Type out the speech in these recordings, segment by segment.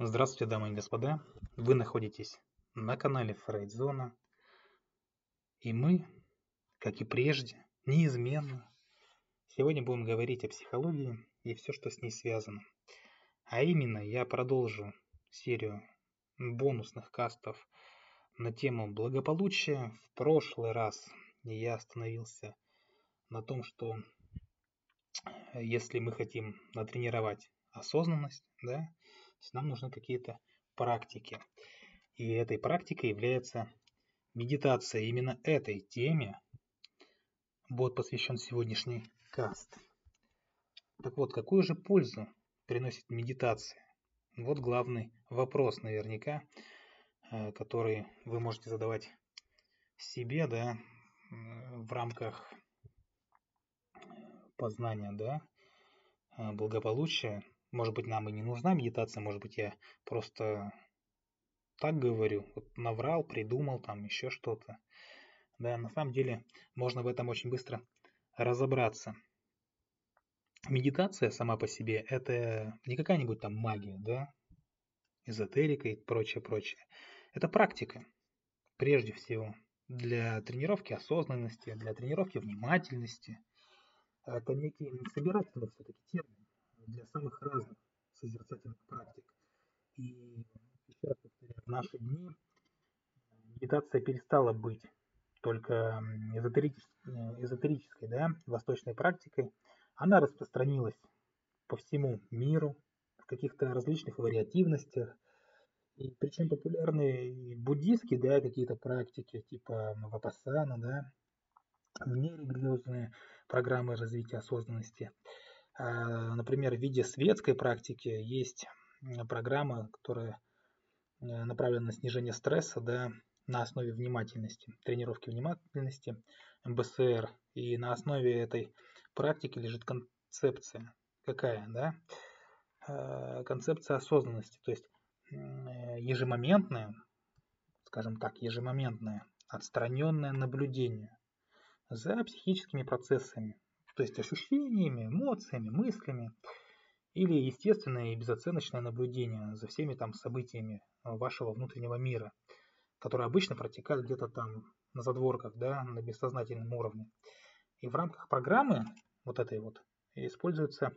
Здравствуйте, дамы и господа. Вы находитесь на канале Фрейдзона. И мы, как и прежде, неизменно, сегодня будем говорить о психологии и все, что с ней связано. А именно, я продолжу серию бонусных кастов на тему благополучия. В прошлый раз я остановился на том, что если мы хотим натренировать осознанность, да, нам нужны какие-то практики. И этой практикой является медитация. Именно этой теме будет посвящен сегодняшний каст. Так вот, какую же пользу приносит медитация? Вот главный вопрос наверняка, э, который вы можете задавать себе, да, в рамках познания, да, э, благополучия, может быть, нам и не нужна медитация, может быть, я просто так говорю, вот наврал, придумал там еще что-то. Да, на самом деле можно в этом очень быстро разобраться. Медитация сама по себе это не какая-нибудь там магия, да, эзотерика и прочее, прочее. Это практика, прежде всего, для тренировки осознанности, для тренировки внимательности. Это некий собирательный все-таки термин для самых разных созерцательных практик. И еще раз повторяю, в наши дни медитация перестала быть только эзотерической, эзотерической да, восточной практикой. Она распространилась по всему миру в каких-то различных вариативностях. И причем популярны буддийские, да, какие-то практики, типа вапассана, да, внерелигиозные программы развития осознанности. А, например, в виде светской практики есть программа, которая э, направлена на снижение стресса да, на основе внимательности, тренировки внимательности, МБСР. И на основе этой практики лежит концепция. Какая? Да? А, концепция осознанности, то есть ежемоментное, скажем так, ежемоментное, отстраненное наблюдение за психическими процессами, то есть ощущениями, эмоциями, мыслями, или естественное и безоценочное наблюдение за всеми там событиями вашего внутреннего мира, которые обычно протекают где-то там на задворках, да, на бессознательном уровне. И в рамках программы вот этой вот используются,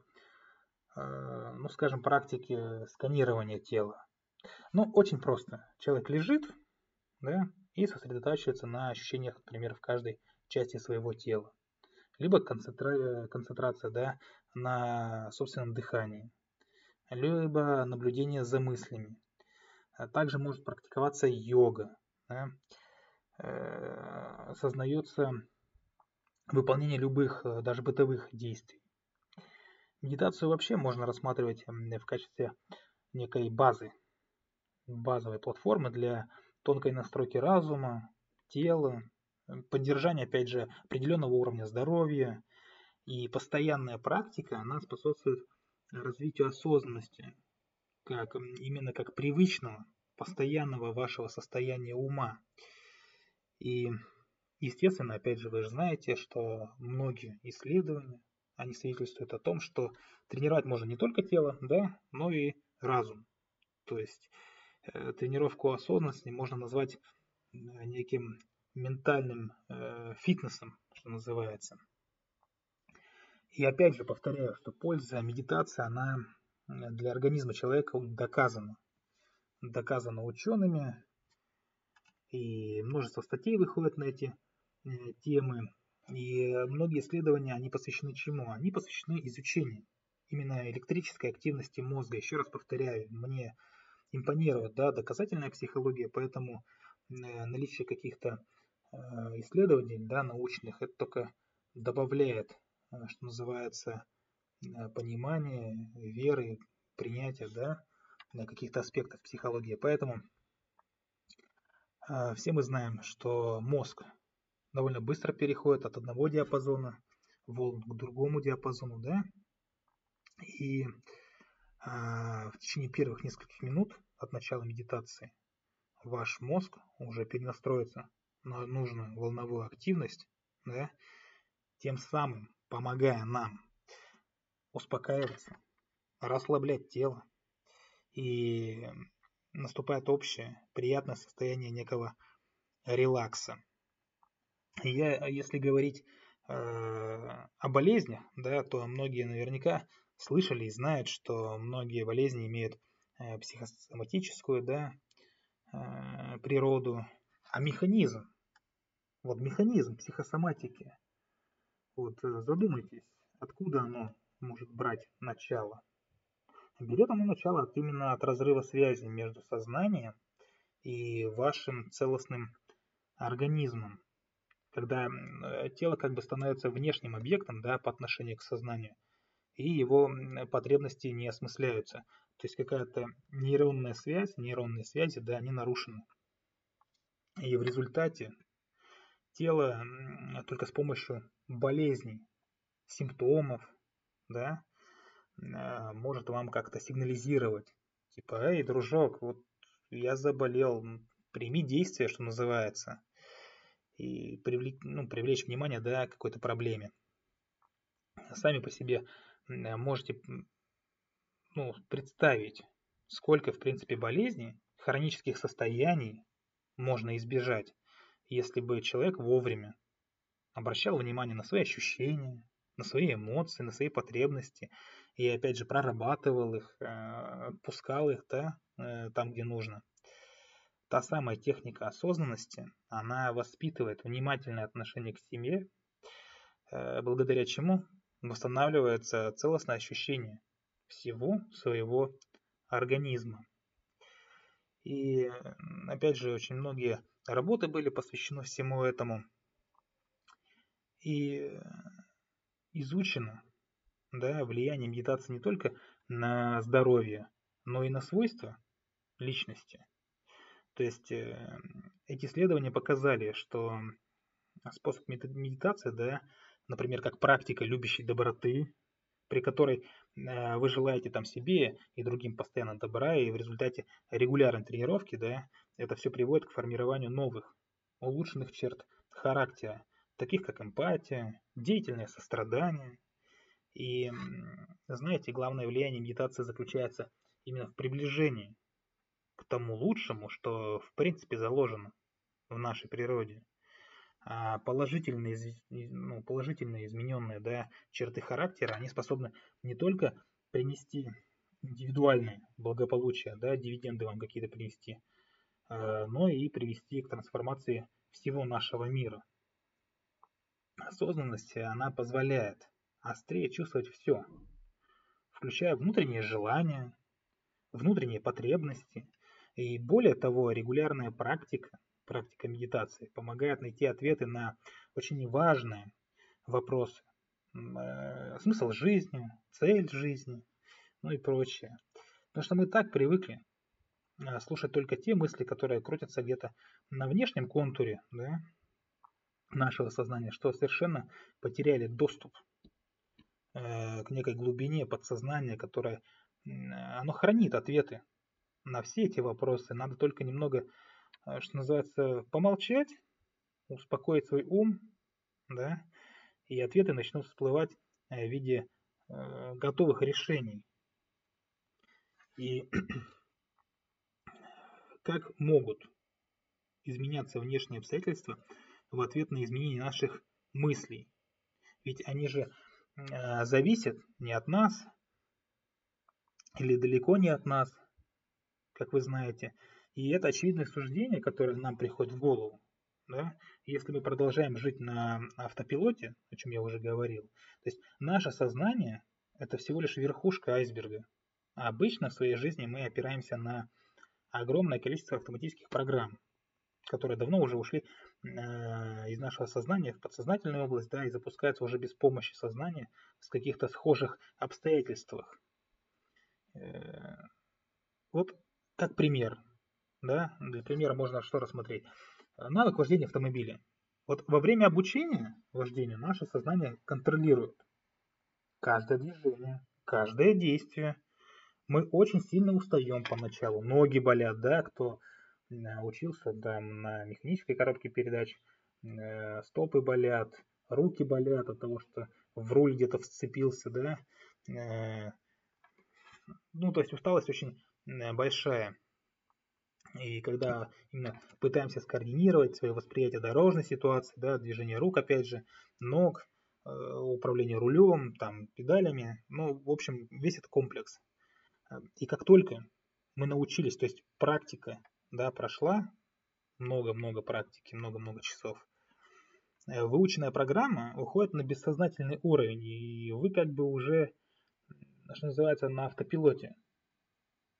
э, ну, скажем, практики сканирования тела. Ну, очень просто. Человек лежит, да, и сосредотачивается на ощущениях, например, в каждой части своего тела либо концентра... концентрация да, на собственном дыхании, либо наблюдение за мыслями. А также может практиковаться йога. Да. Э, осознается выполнение любых, э, даже бытовых действий. Медитацию вообще можно рассматривать в качестве некой базы, базовой платформы для тонкой настройки разума, тела, поддержание, опять же, определенного уровня здоровья. И постоянная практика, она способствует развитию осознанности, как, именно как привычного, постоянного вашего состояния ума. И, естественно, опять же, вы же знаете, что многие исследования, они свидетельствуют о том, что тренировать можно не только тело, да, но и разум. То есть э, тренировку осознанности можно назвать неким ментальным э, фитнесом, что называется. И опять же повторяю, что польза медитации, она для организма человека доказана. Доказана учеными, и множество статей выходит на эти э, темы. И многие исследования, они посвящены чему? Они посвящены изучению именно электрической активности мозга. Еще раз повторяю, мне импонирует да, доказательная психология, поэтому э, наличие каких-то Э, исследований да, научных, это только добавляет, э, что называется, э, понимание, веры, принятия да, каких-то аспектов психологии. Поэтому все мы знаем, что мозг довольно быстро переходит от одного диапазона волн к другому диапазону, да, и в течение первых нескольких минут от начала медитации ваш мозг уже перенастроится нужную волновую активность, да, тем самым помогая нам успокаиваться, расслаблять тело и наступает общее приятное состояние некого релакса. Я, если говорить э, о болезнях, да, то многие наверняка слышали и знают, что многие болезни имеют э, психосоматическую да, э, природу, а механизм, вот механизм психосоматики, вот э, задумайтесь, откуда оно может брать начало. Берет оно начало от, именно от разрыва связи между сознанием и вашим целостным организмом. Когда тело как бы становится внешним объектом да, по отношению к сознанию, и его потребности не осмысляются. То есть какая-то нейронная связь, нейронные связи, да, они нарушены. И в результате тело только с помощью болезней, симптомов, да, а, может вам как-то сигнализировать. Типа, эй, дружок, вот я заболел, прими действие, что называется, и привлечь, ну, привлечь внимание да, к какой-то проблеме. Сами по себе можете ну, представить, сколько, в принципе, болезней, хронических состояний можно избежать, если бы человек вовремя обращал внимание на свои ощущения, на свои эмоции, на свои потребности, и опять же прорабатывал их, э, отпускал их да, э, там, где нужно. Та самая техника осознанности, она воспитывает внимательное отношение к себе, э, благодаря чему восстанавливается целостное ощущение всего своего организма. И опять же, очень многие работы были посвящены всему этому. И изучено да, влияние медитации не только на здоровье, но и на свойства личности. То есть э, эти исследования показали, что способ медитации, да, например, как практика любящей доброты, при которой вы желаете там себе и другим постоянно добра, и в результате регулярной тренировки, да, это все приводит к формированию новых, улучшенных черт характера, таких как эмпатия, деятельное сострадание. И, знаете, главное влияние медитации заключается именно в приближении к тому лучшему, что в принципе заложено в нашей природе. А положительные, ну, положительные измененные да, черты характера, они способны не только принести индивидуальное благополучие, да, дивиденды вам какие-то принести, а, но и привести к трансформации всего нашего мира. Осознанность, она позволяет острее чувствовать все, включая внутренние желания, внутренние потребности. И более того, регулярная практика практика медитации помогает найти ответы на очень важные вопросы. Э, смысл жизни, цель жизни, ну и прочее. Потому что мы так привыкли э, слушать только те мысли, которые крутятся где-то на внешнем контуре да, нашего сознания, что совершенно потеряли доступ э, к некой глубине подсознания, которое оно хранит ответы на все эти вопросы. Надо только немного что называется, помолчать, успокоить свой ум, да, и ответы начнут всплывать э, в виде э, готовых решений. И как могут изменяться внешние обстоятельства в ответ на изменение наших мыслей? Ведь они же э, зависят не от нас или далеко не от нас, как вы знаете, и это очевидное суждение, которое нам приходит в голову. Да? Если мы продолжаем жить на автопилоте, о чем я уже говорил, то есть наше сознание – это всего лишь верхушка айсберга. А обычно в своей жизни мы опираемся на огромное количество автоматических программ, которые давно уже ушли э, из нашего сознания в подсознательную область, да, и запускаются уже без помощи сознания в каких-то схожих обстоятельствах. Э, вот как пример. Да? Для примера можно что рассмотреть. Навык вождения автомобиля. Вот во время обучения вождению наше сознание контролирует каждое движение, каждое действие. Мы очень сильно устаем поначалу. Ноги болят, да, кто э, учился там на механической коробке передач, э, стопы болят, руки болят от того, что в руль где-то вцепился, да. Э, ну, то есть усталость очень большая. И когда именно пытаемся скоординировать свое восприятие дорожной ситуации, да, движение рук, опять же, ног, э, управление рулем, там, педалями, ну, в общем, весь этот комплекс. И как только мы научились, то есть практика, да, прошла, много-много практики, много-много часов, э, выученная программа уходит на бессознательный уровень, и вы как бы уже, что называется, на автопилоте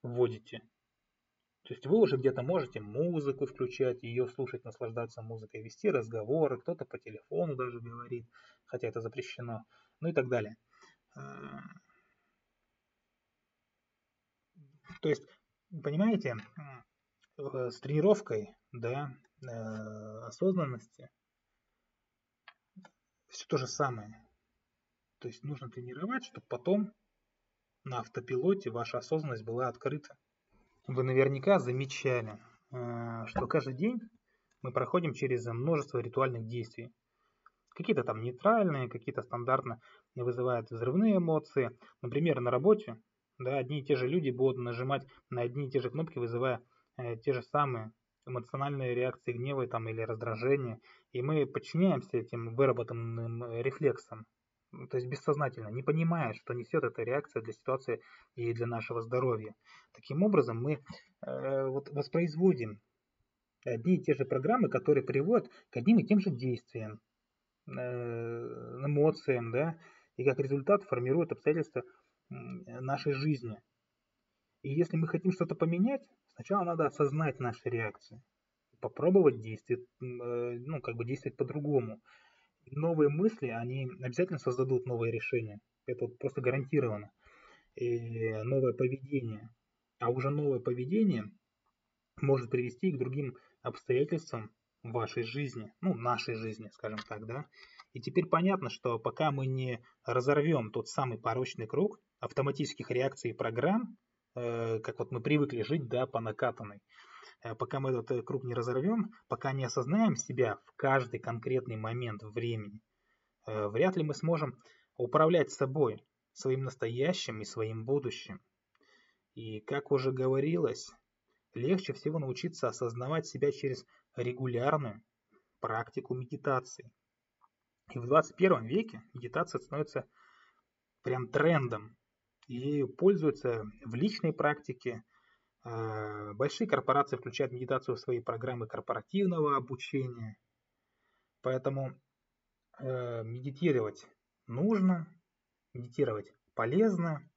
вводите. То есть вы уже где-то можете музыку включать, ее слушать, наслаждаться музыкой, вести разговоры, кто-то по телефону даже говорит, хотя это запрещено, ну и так далее. А, то есть, понимаете, с тренировкой, да, э, осознанности все то же самое. То есть нужно тренировать, чтобы потом на автопилоте ваша осознанность была открыта. Вы наверняка замечали, э, что каждый день мы проходим через множество ритуальных действий. Какие-то там нейтральные, какие-то стандартно вызывают взрывные эмоции. Например, на работе да, одни и те же люди будут нажимать на одни и те же кнопки, вызывая э, те же самые эмоциональные реакции гнева там, или раздражения. И мы подчиняемся этим выработанным э, рефлексам. Ну, то есть бессознательно, не понимая, что несет эта реакция для ситуации и для нашего здоровья. Таким образом, мы э, вот воспроизводим одни и те же программы, которые приводят к одним и тем же действиям, э, эмоциям, да, и как результат формируют обстоятельства нашей жизни. И если мы хотим что-то поменять, сначала надо осознать наши реакции, попробовать действовать, э, ну, как бы действовать по-другому новые мысли, они обязательно создадут новые решения. Это вот просто гарантированно. И новое поведение. А уже новое поведение может привести к другим обстоятельствам вашей жизни, ну, нашей жизни, скажем так, да. И теперь понятно, что пока мы не разорвем тот самый порочный круг автоматических реакций и программ, э, как вот мы привыкли жить, да, по накатанной, пока мы этот э, круг не разорвем, пока не осознаем себя в каждый конкретный момент времени, э, вряд ли мы сможем управлять собой, своим настоящим и своим будущим. И, как уже говорилось, легче всего научиться осознавать себя через регулярную практику медитации. И в 21 веке медитация становится прям трендом. Ею пользуются в личной практике, Э, большие корпорации включают медитацию в свои программы корпоративного обучения. Поэтому э, медитировать нужно, медитировать полезно.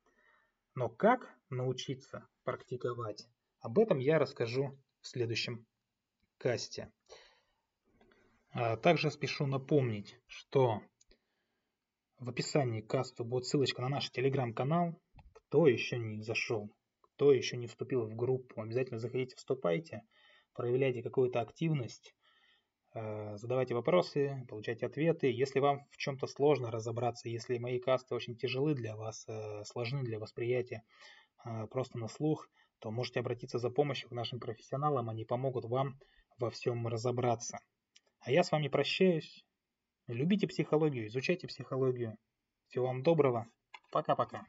Но как научиться практиковать? Об этом я расскажу в следующем касте. А также спешу напомнить, что в описании каста будет ссылочка на наш телеграм-канал. Кто еще не зашел, кто еще не вступил в группу, обязательно заходите, вступайте, проявляйте какую-то активность, э, задавайте вопросы, получайте ответы. Если вам в чем-то сложно разобраться, если мои касты очень тяжелы для вас, э, сложны для восприятия э, просто на слух, то можете обратиться за помощью к нашим профессионалам, они помогут вам во всем разобраться. А я с вами прощаюсь. Любите психологию, изучайте психологию. Всего вам доброго. Пока-пока.